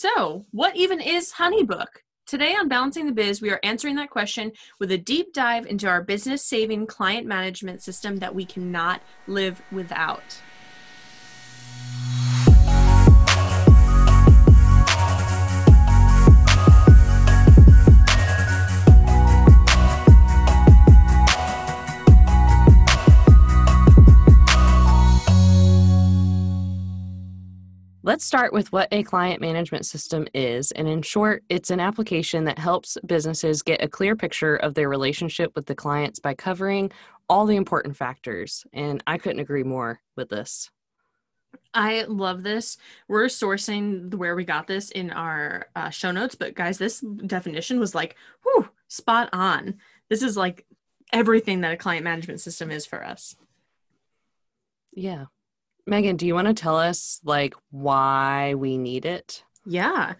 So, what even is HoneyBook? Today on Balancing the Biz, we are answering that question with a deep dive into our business saving client management system that we cannot live without. Let's start with what a client management system is. And in short, it's an application that helps businesses get a clear picture of their relationship with the clients by covering all the important factors. And I couldn't agree more with this. I love this. We're sourcing where we got this in our uh, show notes, but guys, this definition was like, whew, spot on. This is like everything that a client management system is for us. Yeah. Megan, do you want to tell us like why we need it? Yeah.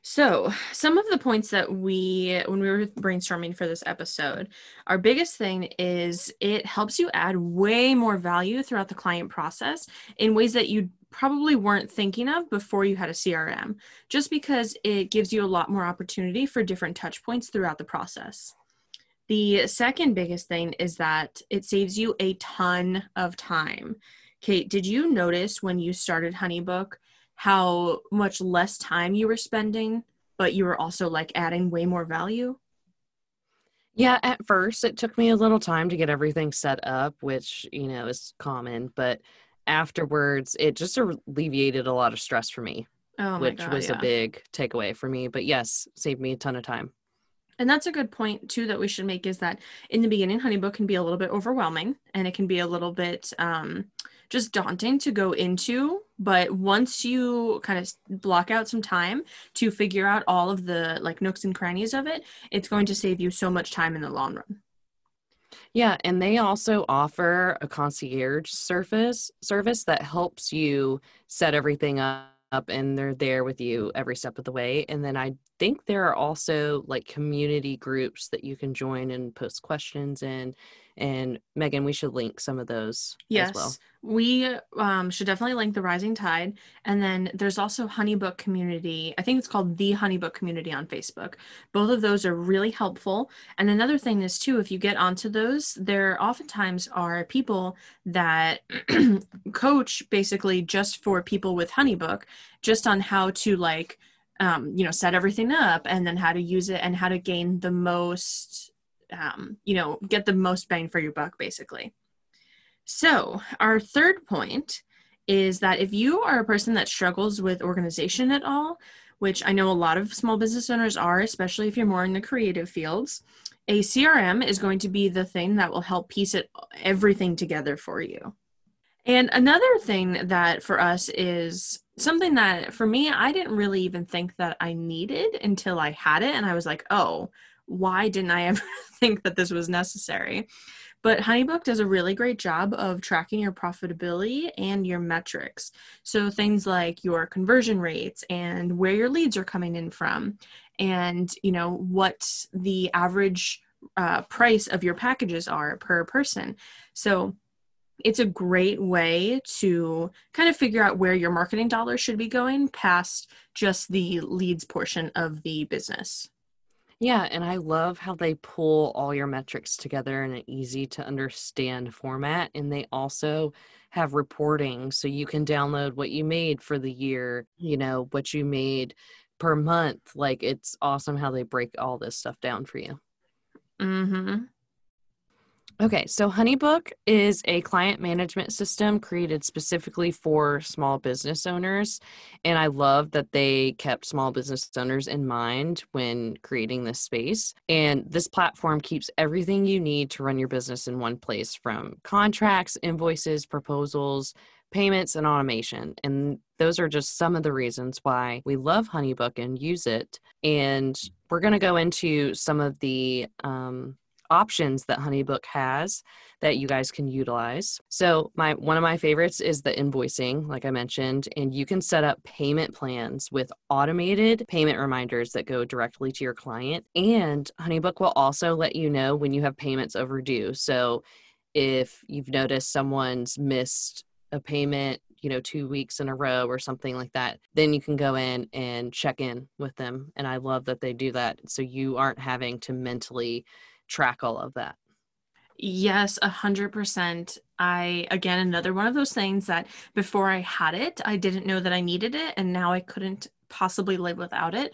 So, some of the points that we, when we were brainstorming for this episode, our biggest thing is it helps you add way more value throughout the client process in ways that you probably weren't thinking of before you had a CRM, just because it gives you a lot more opportunity for different touch points throughout the process. The second biggest thing is that it saves you a ton of time. Kate, did you notice when you started Honeybook how much less time you were spending, but you were also like adding way more value? Yeah, at first it took me a little time to get everything set up, which, you know, is common, but afterwards it just alleviated a lot of stress for me, oh which God, was yeah. a big takeaway for me. But yes, saved me a ton of time. And that's a good point too that we should make is that in the beginning, Honeybook can be a little bit overwhelming and it can be a little bit um, just daunting to go into. But once you kind of block out some time to figure out all of the like nooks and crannies of it, it's going to save you so much time in the long run. Yeah, and they also offer a concierge service service that helps you set everything up and they're there with you every step of the way. And then I think there are also like community groups that you can join and post questions in and Megan, we should link some of those yes, well. We um, should definitely link the Rising Tide. And then there's also Honeybook Community. I think it's called the Honeybook Community on Facebook. Both of those are really helpful. And another thing is, too, if you get onto those, there oftentimes are people that coach basically just for people with Honeybook, just on how to like, um, you know, set everything up and then how to use it and how to gain the most um, you know, get the most bang for your buck, basically. So, our third point is that if you are a person that struggles with organization at all, which I know a lot of small business owners are, especially if you're more in the creative fields, a CRM is going to be the thing that will help piece it everything together for you. And another thing that for us is something that for me I didn't really even think that I needed until I had it and I was like, "Oh, why didn't I ever think that this was necessary? But Honeybook does a really great job of tracking your profitability and your metrics. So things like your conversion rates and where your leads are coming in from, and you know what the average uh, price of your packages are per person. So it's a great way to kind of figure out where your marketing dollars should be going past just the leads portion of the business. Yeah, and I love how they pull all your metrics together in an easy to understand format. And they also have reporting so you can download what you made for the year, you know, what you made per month. Like it's awesome how they break all this stuff down for you. Mhm. Okay, so HoneyBook is a client management system created specifically for small business owners. And I love that they kept small business owners in mind when creating this space. And this platform keeps everything you need to run your business in one place from contracts, invoices, proposals, payments, and automation. And those are just some of the reasons why we love HoneyBook and use it. And we're going to go into some of the um, options that honeybook has that you guys can utilize so my one of my favorites is the invoicing like i mentioned and you can set up payment plans with automated payment reminders that go directly to your client and honeybook will also let you know when you have payments overdue so if you've noticed someone's missed a payment you know, two weeks in a row or something like that, then you can go in and check in with them. And I love that they do that. So you aren't having to mentally track all of that. Yes, a hundred percent. I again another one of those things that before I had it, I didn't know that I needed it, and now I couldn't possibly live without it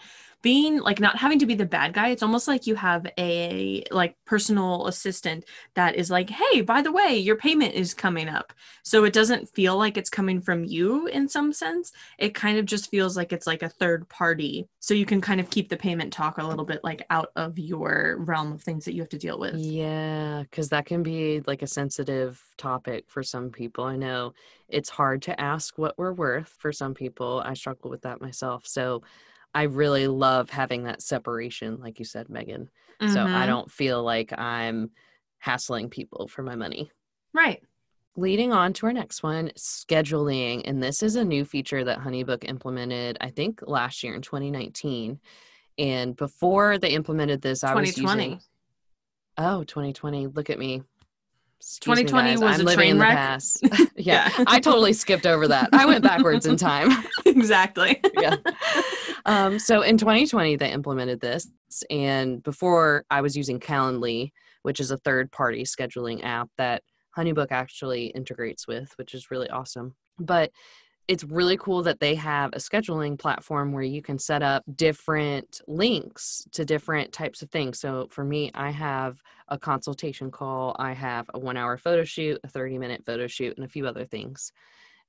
being like not having to be the bad guy it's almost like you have a like personal assistant that is like hey by the way your payment is coming up. So it doesn't feel like it's coming from you in some sense. It kind of just feels like it's like a third party. So you can kind of keep the payment talk a little bit like out of your realm of things that you have to deal with. Yeah because that can be like a sensitive topic for some people. I know it's hard to ask what we're worth for some people. I struggle with that myself. So I really love having that separation, like you said, Megan. Mm-hmm. So I mm-hmm. don't feel like I'm hassling people for my money. Right. Leading on to our next one, scheduling. And this is a new feature that Honeybook implemented, I think, last year in 2019. And before they implemented this, I was using. Oh, 2020. Look at me. Excuse 2020 me, was I'm a train in wreck. Past. yeah, yeah. I totally skipped over that. I went backwards in time. exactly. yeah. Um, so in 2020, they implemented this. And before I was using Calendly, which is a third party scheduling app that Honeybook actually integrates with, which is really awesome. But it's really cool that they have a scheduling platform where you can set up different links to different types of things. So for me, I have a consultation call, I have a one hour photo shoot, a 30 minute photo shoot, and a few other things.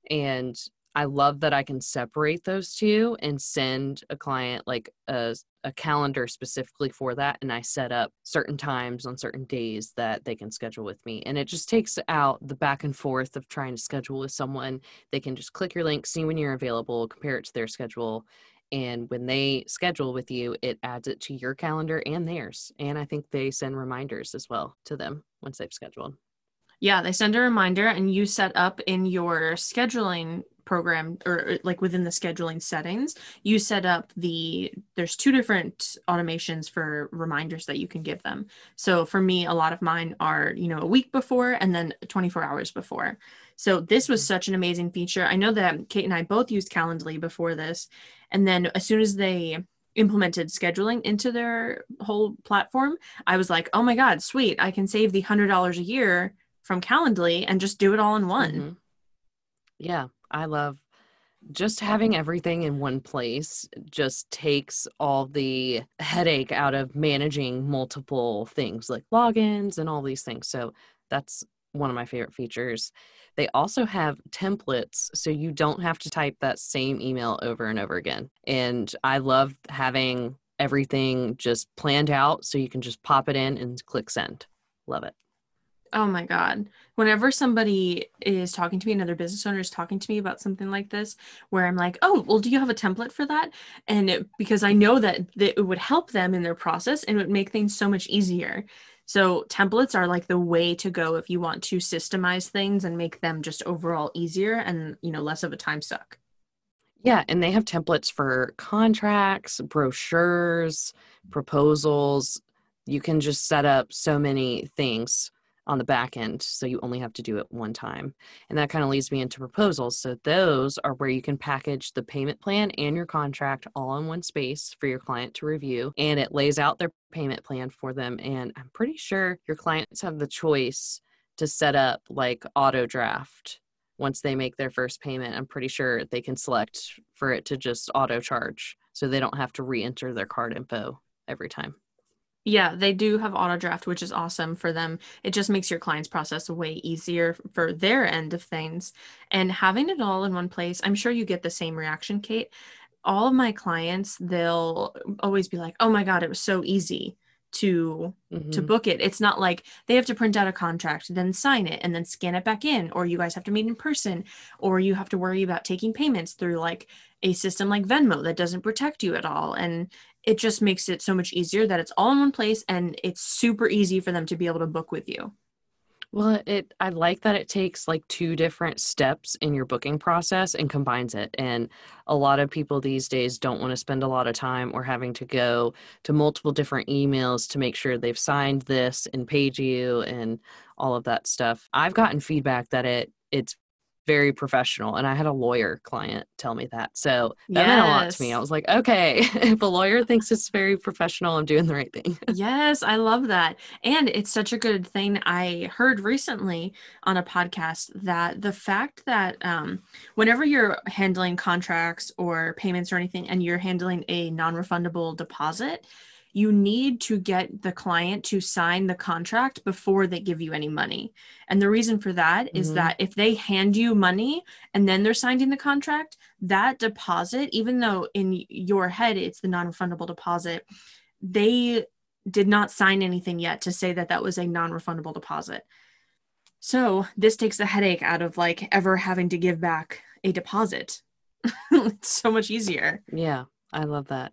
And I love that I can separate those two and send a client like a, a calendar specifically for that. And I set up certain times on certain days that they can schedule with me. And it just takes out the back and forth of trying to schedule with someone. They can just click your link, see when you're available, compare it to their schedule. And when they schedule with you, it adds it to your calendar and theirs. And I think they send reminders as well to them once they've scheduled. Yeah, they send a reminder and you set up in your scheduling program or like within the scheduling settings you set up the there's two different automations for reminders that you can give them. So for me a lot of mine are you know a week before and then 24 hours before. So this was mm-hmm. such an amazing feature. I know that kate and i both used calendly before this and then as soon as they implemented scheduling into their whole platform i was like oh my god sweet i can save the $100 a year from calendly and just do it all in one. Mm-hmm. yeah I love just having everything in one place just takes all the headache out of managing multiple things like logins and all these things. So that's one of my favorite features. They also have templates so you don't have to type that same email over and over again. And I love having everything just planned out so you can just pop it in and click send. Love it. Oh my God. Whenever somebody is talking to me, another business owner is talking to me about something like this, where I'm like, oh, well, do you have a template for that? And it, because I know that, that it would help them in their process and it would make things so much easier. So templates are like the way to go if you want to systemize things and make them just overall easier and, you know, less of a time suck. Yeah, and they have templates for contracts, brochures, proposals. You can just set up so many things on the back end. So you only have to do it one time. And that kind of leads me into proposals. So those are where you can package the payment plan and your contract all in one space for your client to review. And it lays out their payment plan for them. And I'm pretty sure your clients have the choice to set up like auto draft once they make their first payment. I'm pretty sure they can select for it to just auto charge so they don't have to re enter their card info every time. Yeah, they do have auto draft, which is awesome for them. It just makes your client's process way easier for their end of things. And having it all in one place, I'm sure you get the same reaction, Kate. All of my clients, they'll always be like, "Oh my god, it was so easy." to mm-hmm. to book it it's not like they have to print out a contract then sign it and then scan it back in or you guys have to meet in person or you have to worry about taking payments through like a system like Venmo that doesn't protect you at all and it just makes it so much easier that it's all in one place and it's super easy for them to be able to book with you. Well, it I like that it takes like two different steps in your booking process and combines it. And a lot of people these days don't want to spend a lot of time or having to go to multiple different emails to make sure they've signed this and paid you and all of that stuff. I've gotten feedback that it it's very professional. And I had a lawyer client tell me that. So that yes. meant a lot to me. I was like, okay, if a lawyer thinks it's very professional, I'm doing the right thing. yes, I love that. And it's such a good thing. I heard recently on a podcast that the fact that um, whenever you're handling contracts or payments or anything and you're handling a non refundable deposit, you need to get the client to sign the contract before they give you any money. And the reason for that is mm-hmm. that if they hand you money and then they're signing the contract, that deposit, even though in your head it's the non refundable deposit, they did not sign anything yet to say that that was a non refundable deposit. So this takes the headache out of like ever having to give back a deposit. it's so much easier. Yeah, I love that.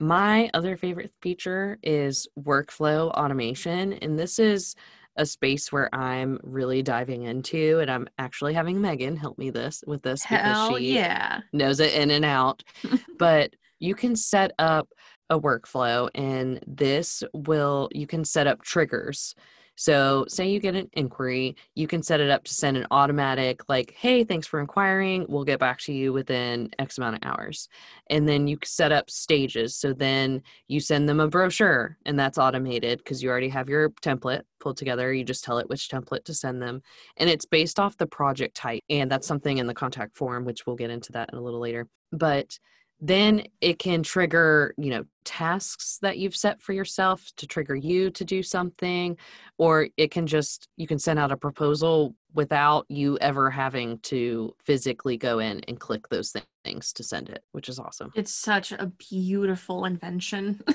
My other favorite feature is workflow automation. And this is a space where I'm really diving into and I'm actually having Megan help me this with this Hell because she yeah. knows it in and out. but you can set up a workflow and this will you can set up triggers so, say you get an inquiry, you can set it up to send an automatic, like, hey, thanks for inquiring. We'll get back to you within X amount of hours. And then you set up stages. So then you send them a brochure, and that's automated because you already have your template pulled together. You just tell it which template to send them. And it's based off the project type. And that's something in the contact form, which we'll get into that in a little later. But then it can trigger you know tasks that you've set for yourself to trigger you to do something or it can just you can send out a proposal without you ever having to physically go in and click those things to send it which is awesome. It's such a beautiful invention.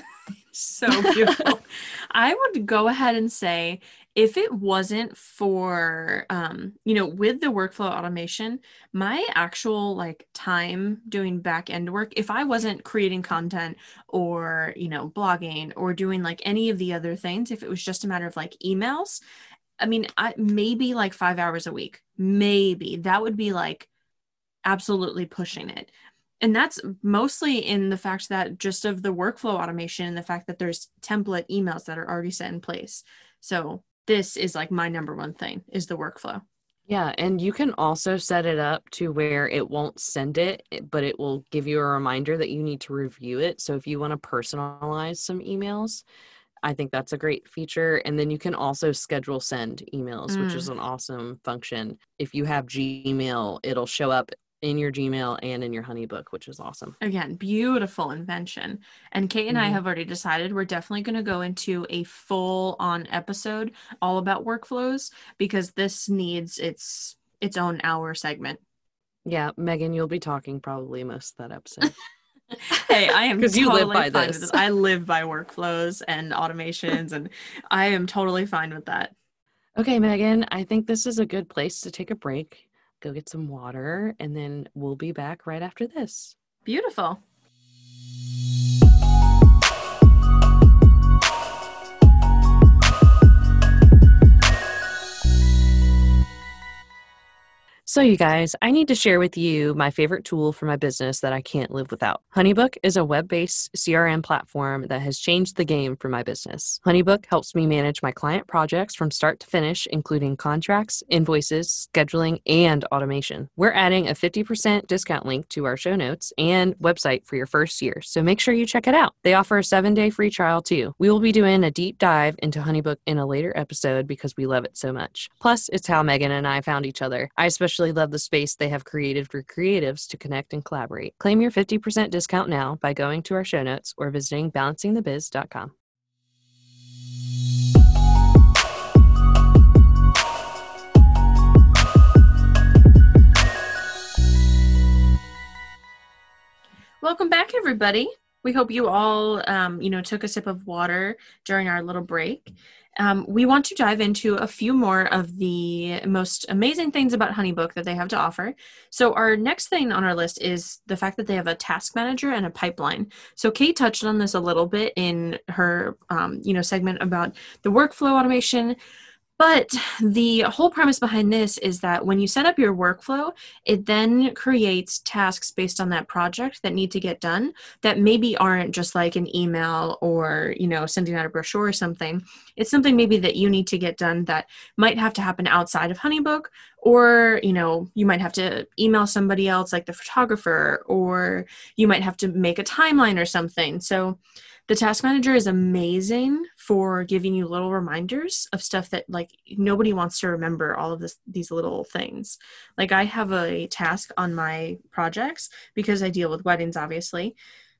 So beautiful. I would go ahead and say if it wasn't for um, you know with the workflow automation my actual like time doing back end work if i wasn't creating content or you know blogging or doing like any of the other things if it was just a matter of like emails i mean I, maybe like five hours a week maybe that would be like absolutely pushing it. And that's mostly in the fact that just of the workflow automation and the fact that there's template emails that are already set in place. So this is like my number one thing is the workflow. Yeah, and you can also set it up to where it won't send it, but it will give you a reminder that you need to review it. So if you want to personalize some emails, I think that's a great feature. And then you can also schedule send emails, mm. which is an awesome function. If you have Gmail, it'll show up in your Gmail and in your Honeybook, which is awesome. Again, beautiful invention. And Kate and mm-hmm. I have already decided we're definitely going to go into a full on episode all about workflows because this needs its its own hour segment. Yeah, Megan, you'll be talking probably most of that episode. hey, I am because totally you live by this. this. I live by workflows and automations, and I am totally fine with that. Okay, Megan, I think this is a good place to take a break go get some water, and then we'll be back right after this. Beautiful. So, you guys, I need to share with you my favorite tool for my business that I can't live without. Honeybook is a web based CRM platform that has changed the game for my business. Honeybook helps me manage my client projects from start to finish, including contracts, invoices, scheduling, and automation. We're adding a 50% discount link to our show notes and website for your first year, so make sure you check it out. They offer a seven day free trial too. We will be doing a deep dive into Honeybook in a later episode because we love it so much. Plus, it's how Megan and I found each other. I especially love the space they have created for creatives to connect and collaborate. Claim your 50% discount now by going to our show notes or visiting balancingthebiz.com. Welcome back, everybody. We hope you all, um, you know, took a sip of water during our little break um, we want to dive into a few more of the most amazing things about Honeybook that they have to offer. So, our next thing on our list is the fact that they have a task manager and a pipeline. So, Kate touched on this a little bit in her, um, you know, segment about the workflow automation. But the whole premise behind this is that when you set up your workflow, it then creates tasks based on that project that need to get done that maybe aren't just like an email or, you know, sending out a brochure or something. It's something maybe that you need to get done that might have to happen outside of Honeybook or you know you might have to email somebody else like the photographer or you might have to make a timeline or something so the task manager is amazing for giving you little reminders of stuff that like nobody wants to remember all of this these little things. Like i have a task on my projects because i deal with weddings obviously.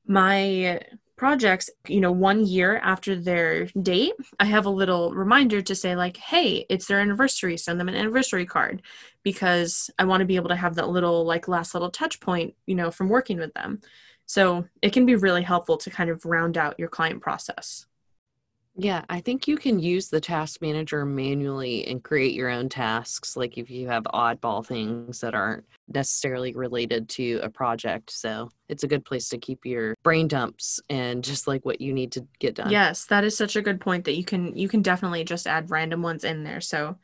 My projects, you know, one year after their date, I have a little reminder to say, like, hey, it's their anniversary, send them an anniversary card because I want to be able to have that little, like, last little touch point, you know, from working with them. So it can be really helpful to kind of round out your client process. Yeah, I think you can use the task manager manually and create your own tasks, like if you have oddball things that aren't necessarily related to a project. So it's a good place to keep your brain dumps and just like what you need to get done. Yes, that is such a good point that you can you can definitely just add random ones in there. So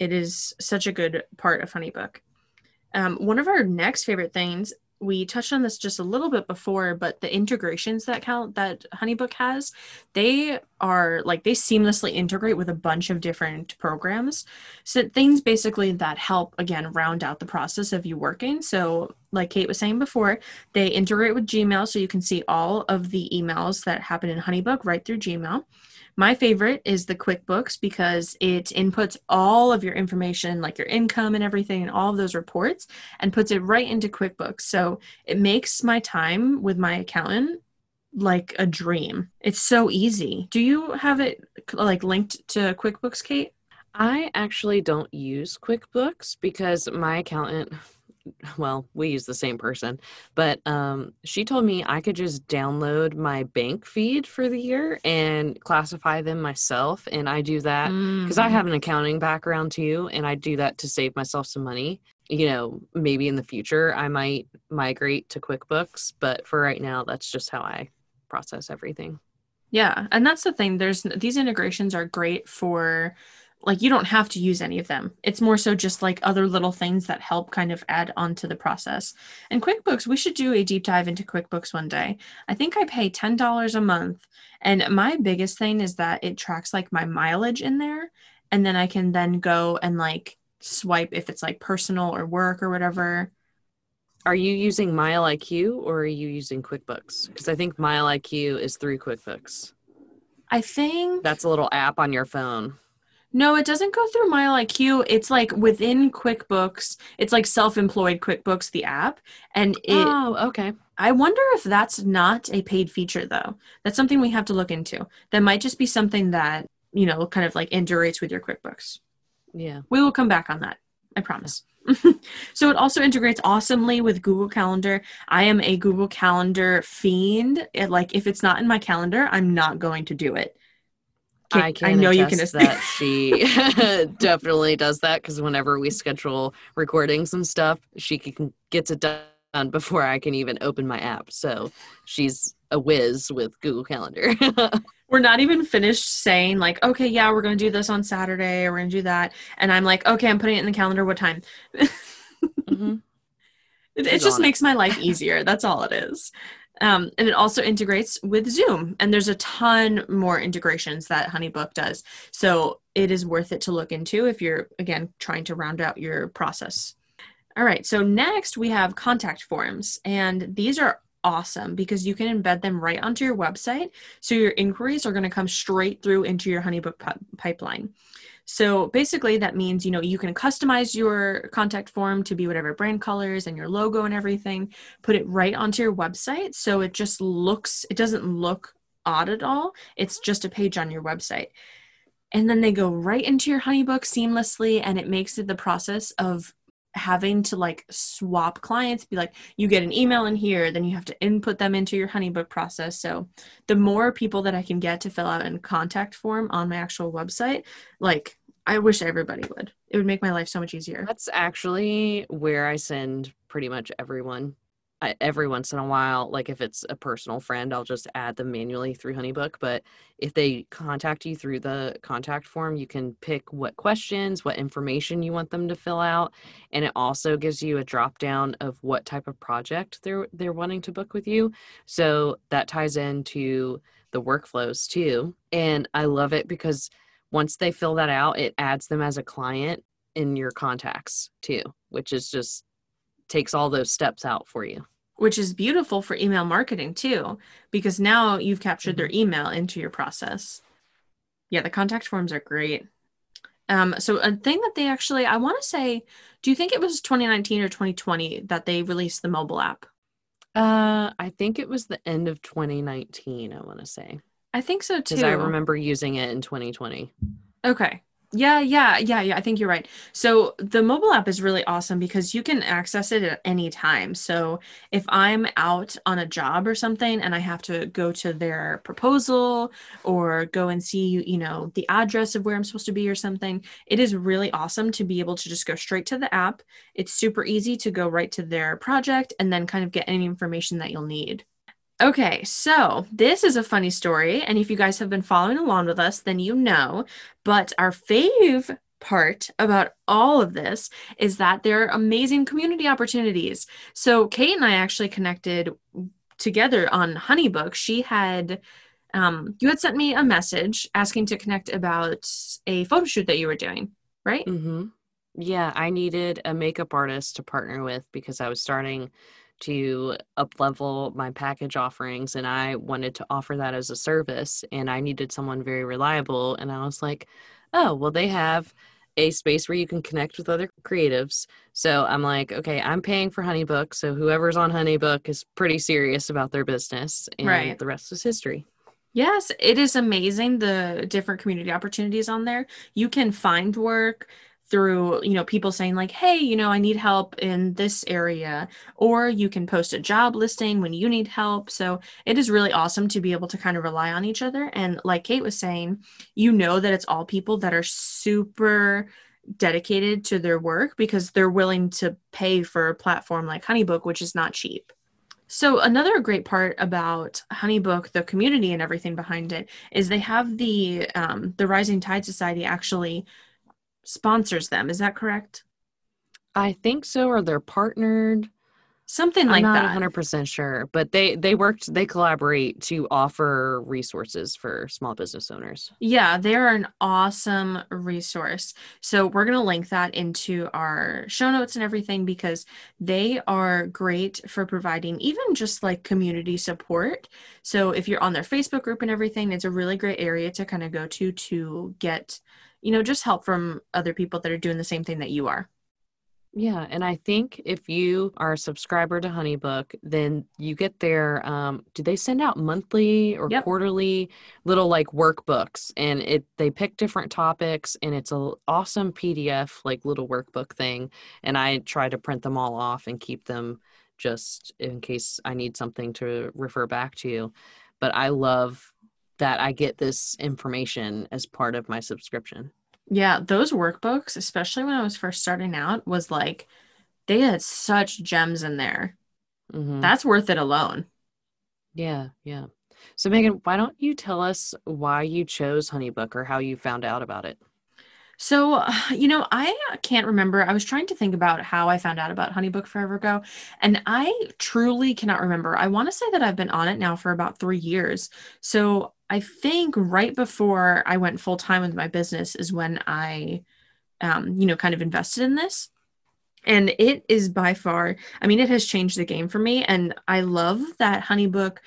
it is such a good part of Honeybook. Um, one of our next favorite things we touched on this just a little bit before, but the integrations that count that Honeybook has, they are like they seamlessly integrate with a bunch of different programs. So things basically that help again round out the process of you working. So like Kate was saying before, they integrate with Gmail so you can see all of the emails that happen in Honeybook right through Gmail. My favorite is the QuickBooks because it inputs all of your information, like your income and everything, and all of those reports, and puts it right into QuickBooks. So it makes my time with my accountant like a dream. It's so easy. Do you have it like linked to QuickBooks, Kate? I actually don't use QuickBooks because my accountant well, we use the same person, but um, she told me I could just download my bank feed for the year and classify them myself. And I do that because mm. I have an accounting background too. And I do that to save myself some money. You know, maybe in the future I might migrate to QuickBooks, but for right now, that's just how I process everything. Yeah. And that's the thing. There's these integrations are great for like you don't have to use any of them. It's more so just like other little things that help kind of add onto the process. And QuickBooks, we should do a deep dive into QuickBooks one day. I think I pay $10 a month. And my biggest thing is that it tracks like my mileage in there. And then I can then go and like swipe if it's like personal or work or whatever. Are you using MileIQ or are you using QuickBooks? Because I think MileIQ is through QuickBooks. I think that's a little app on your phone. No, it doesn't go through MileIQ. It's like within QuickBooks. It's like self-employed QuickBooks, the app, and it. Oh, okay. I wonder if that's not a paid feature though. That's something we have to look into. That might just be something that you know, kind of like integrates with your QuickBooks. Yeah, we will come back on that. I promise. so it also integrates awesomely with Google Calendar. I am a Google Calendar fiend. It, like if it's not in my calendar, I'm not going to do it. I can. I know you can. That she definitely does that because whenever we schedule recordings and stuff, she can gets it done before I can even open my app. So she's a whiz with Google Calendar. we're not even finished saying like, okay, yeah, we're gonna do this on Saturday or we're gonna do that, and I'm like, okay, I'm putting it in the calendar. What time? mm-hmm. It, it just makes it. my life easier. That's all it is. Um, and it also integrates with Zoom. And there's a ton more integrations that Honeybook does. So it is worth it to look into if you're, again, trying to round out your process. All right. So next we have contact forms. And these are awesome because you can embed them right onto your website. So your inquiries are going to come straight through into your Honeybook pipeline. So basically, that means you know you can customize your contact form to be whatever brand colors and your logo and everything. Put it right onto your website, so it just looks. It doesn't look odd at all. It's just a page on your website. And then they go right into your Honeybook seamlessly, and it makes it the process of having to like swap clients be like you get an email in here then you have to input them into your honeybook process. So the more people that i can get to fill out a contact form on my actual website like i wish everybody would. It would make my life so much easier. That's actually where i send pretty much everyone Every once in a while, like if it's a personal friend, I'll just add them manually through Honeybook. But if they contact you through the contact form, you can pick what questions, what information you want them to fill out, and it also gives you a drop down of what type of project they're they're wanting to book with you. So that ties into the workflows too, and I love it because once they fill that out, it adds them as a client in your contacts too, which is just takes all those steps out for you. Which is beautiful for email marketing too, because now you've captured Mm-hmm. their email into your process. Yeah, the contact forms are great. Um, so a thing that they actually, I want to say, do you think it was 2019 or 2020 that they released the mobile app? Uh, I think it was the end of 2019. I want to say I think so too. because I remember using it in 2020. Okay. Yeah, yeah, yeah, yeah. I think you're right. So the mobile app is really awesome because you can access it at any time. So if I'm out on a job or something and I have to go to their proposal or go and see, you know, the address of where I'm supposed to be or something, it is really awesome to be able to just go straight to the app. It's super easy to go right to their project and then kind of get any information that you'll need. Okay, so this is a funny story. And if you guys have been following along with us, then you know. But our fave part about all of this is that there are amazing community opportunities. So Kate and I actually connected together on Honeybook. She had um, you had sent me a message asking to connect about a photo shoot that you were doing, right? Mm-hmm. Yeah, I needed a makeup artist to partner with because I was starting to up level my package offerings and I wanted to offer that as a service and I needed someone very reliable and I was like, "Oh, well they have a space where you can connect with other creatives." So I'm like, "Okay, I'm paying for Honeybook, so whoever's on Honeybook is pretty serious about their business and Right. the rest is history." Yes, it is amazing the different community opportunities on there. You can find work through, you know, people saying like, "Hey, you know, I need help in this area," or you can post a job listing when you need help. So, it is really awesome to be able to kind of rely on each other and like Kate was saying, you know that it's all people that are super dedicated to their work because they're willing to pay for a platform like Honeybook, which is not cheap. So another great part about Honeybook, the community and everything behind it, is they have the um, the Rising Tide Society actually sponsors them. Is that correct? I think so or they're partnered. Something like I'm not that. 100% sure, but they they worked they collaborate to offer resources for small business owners. Yeah, they're an awesome resource. So we're going to link that into our show notes and everything because they are great for providing even just like community support. So if you're on their Facebook group and everything, it's a really great area to kind of go to to get, you know, just help from other people that are doing the same thing that you are. Yeah, and I think if you are a subscriber to Honeybook, then you get their um do they send out monthly or Yep. quarterly little like workbooks and it they pick different topics and it's a awesome PDF like little workbook thing and I try to print them all off and keep them just in case I need something to refer back to. But I love that I get this information as part of my subscription. Yeah, those workbooks, especially when I was first starting out, was like they had such gems in there. Mhm. That's worth it alone. Yeah, yeah. So Megan, why don't you tell us why you chose Honeybook or how you found out about it? So, you know, I can't remember. I was trying to think about how I found out about Honeybook forever ago, and I truly cannot remember. I want to say that I've been on it now for about three years. So, I think right before I went full time with my business is when I, um, you know, kind of invested in this. And it is by far, I mean, it has changed the game for me. And I love that Honeybook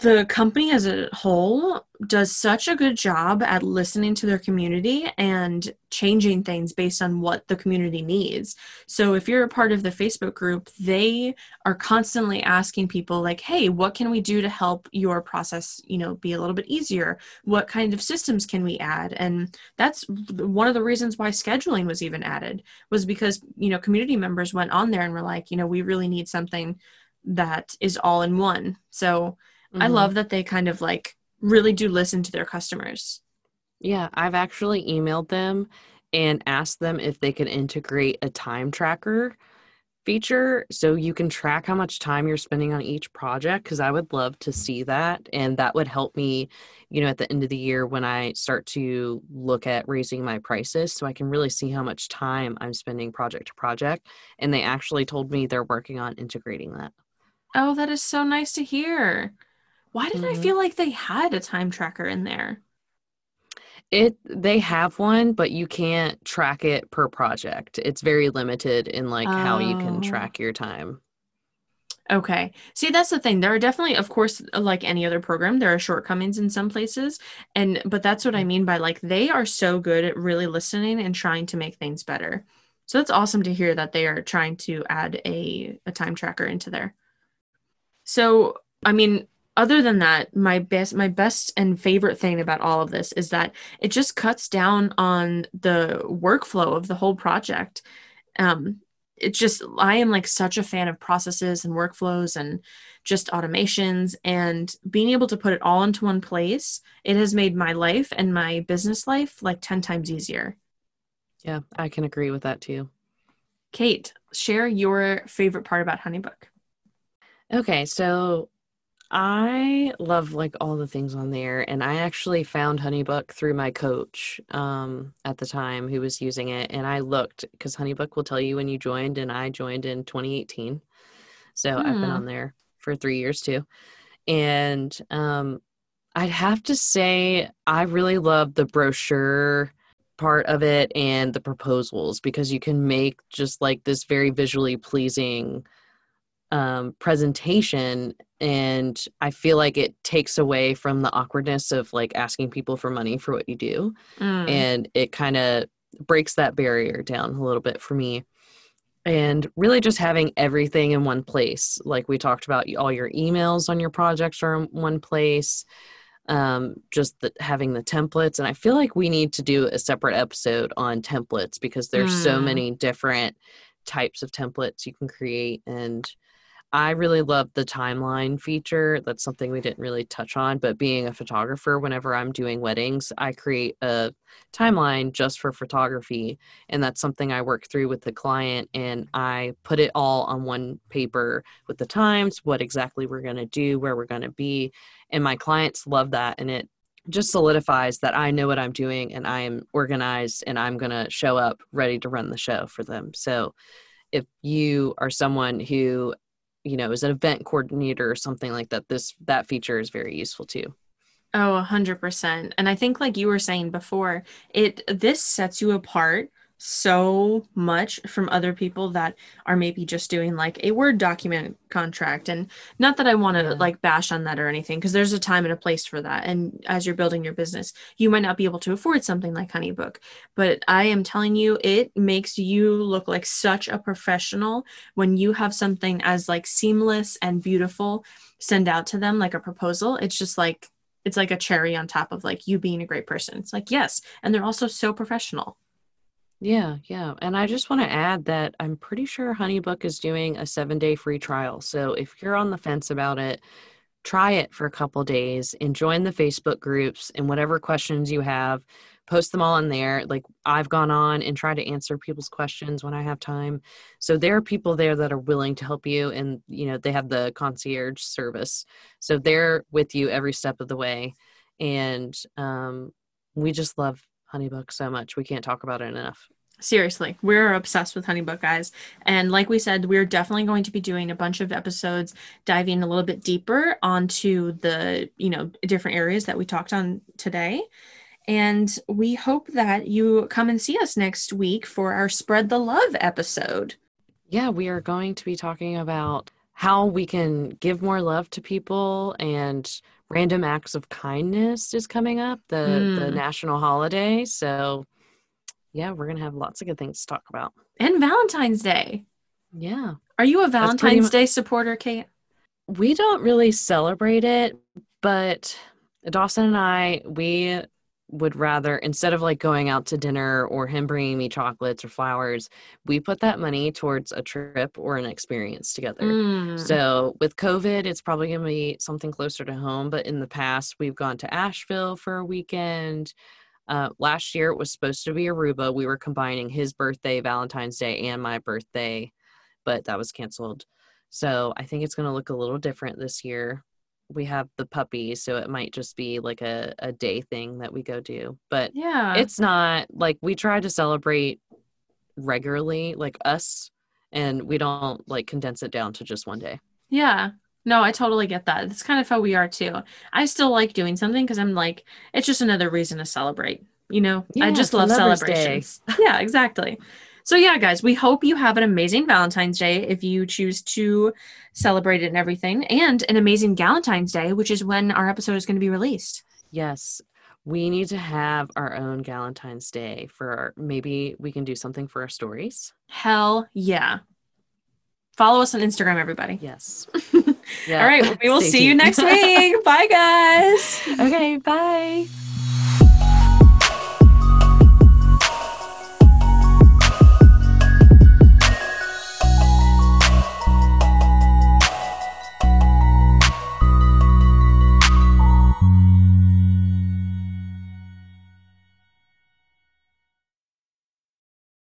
the company as a whole does such a good job at listening to their community and changing things based on what the community needs. So if you're a part of the Facebook group, they are constantly asking people like, "Hey, what can we do to help your process, you know, be a little bit easier? What kind of systems can we add?" And that's one of the reasons why scheduling was even added was because, you know, community members went on there and were like, "You know, we really need something that is all in one." So I Mhm. love that they kind of like really do listen to their customers. Yeah, I've actually emailed them and asked them if they could integrate a time tracker feature so you can track how much time you're spending on each project because I would love to see that and that would help me, you know, at the end of the year when I start to look at raising my prices so I can really see how much time I'm spending project to project and they actually told me they're working on integrating that. Oh, that is so nice to hear. Why did I Mhm. feel like they had a time tracker in there? It they have one, but you can't track it per project. It's very limited in like how you can Oh. track your time. Okay. See, that's the thing. There are definitely, of course, like any other program, there are shortcomings in some places. And, but that's what I mean by like, they are so good at really listening and trying to make things better. So that's awesome to hear that they are trying to add a, a time tracker into there. So, I mean, other than that, my best, my best and favorite thing about all of this is that it just cuts down on the workflow of the whole project. Um, it's just I am like such a fan of processes and workflows and just automations and being able to put it all into one place. It has made my life and my business life like 10 times easier. Yeah, I can agree with that too. Kate, share your favorite part about HoneyBook. Okay, so I love like all the things on there, and I actually found HoneyBook through my coach um, at the time who was using it, and I looked because HoneyBook will tell you when you joined, and I joined in 2018, so I've been Hmm. on there for three years too, and um, I'd have to say I really love the brochure part of it and the proposals because you can make just like this very visually pleasing um, presentation and i feel like it takes away from the awkwardness of like asking people for money for what you do Mm. and it kind of breaks that barrier down a little bit for me and really just having everything in one place like we talked about all your emails on your projects are in one place um, just the, having the templates and i feel like we need to do a separate episode on templates because there's so Mm. many different types of templates you can create and I really love the timeline feature. That's something we didn't really touch on, but being a photographer, whenever I'm doing weddings, I create a timeline just for photography. And that's something I work through with the client and I put it all on one paper with the times, what exactly we're going to do, where we're going to be. And my clients love that. And it just solidifies that I know what I'm doing and I am organized and I'm going to show up ready to run the show for them. So if you are someone who you know is an event coordinator or something like that this that feature is very useful too Oh, a hundred percent. And I think like you were saying before, it this sets you apart so much from other people that are maybe just doing like a Word document contract. And not that I want to Yeah. like bash on that or anything, because there's a time and a place for that. And as you're building your business, you might not be able to afford something like HoneyBook. But I am telling you, it makes you look like such a professional when you have something as like seamless and beautiful send out to them like a proposal. It's just like it's like a cherry on top of like you being a great person. It's like, yes. And they're also so professional. Yeah yeah and i just want to add that i'm pretty sure honeybook is doing a seven day free trial so if you're on the fence about it try it for a couple days and join the facebook groups and whatever questions you have post them all in there like i've gone on and tried to answer people's questions when i have time so there are people there that are willing to help you and you know they have the concierge service so they're with you every step of the way and um, we just love honeybook so much we can't talk about it enough Seriously, we're obsessed with HoneyBook, guys. And like we said, we're definitely going to be doing a bunch of episodes diving a little bit deeper onto the, you know, different areas that we talked on today. And we hope that you come and see us next week for our Spread the Love episode. yeah we are going to be talking about how we can give more love to people and random acts of kindness is coming up the the Mm. national holiday so yeah we're gonna have lots of good things to talk about And Valentine's Day. yeah Are you a Valentine's mu- Day supporter, Kate? we don't really celebrate it but dawson and i we would rather instead of like going out to dinner or him bringing me chocolates or flowers we put that money towards a trip or an experience together Mm. So with COVID, it's probably going to be something closer to home. But in the past, we've gone to Asheville for a weekend. Uh, last year, it was supposed to be Aruba. We were combining his birthday, Valentine's Day, and my birthday, but that was canceled. So I think it's going to look a little different this year. We have the puppy so it might just be like a, a day thing that we go do. But yeah. it's not like we try to celebrate regularly, like us, and we don't like condense it down to just one day. Yeah. No, I totally get that. That's kind of how we are too. I still like doing something because I'm like, it's just another reason to celebrate. You know, I just love celebrations. yeah, exactly. So, yeah, guys, we hope you have an amazing Valentine's Day if you choose to celebrate it and everything, and an amazing Galentine's Day, which is when our episode is going to be released. Yes. We need to have our own Galentine's Day for our, maybe we can do something for our stories. Hell yeah. Follow us on Instagram, everybody. Yes. All right, well, we will Stay see you next week. Bye, guys. okay, bye.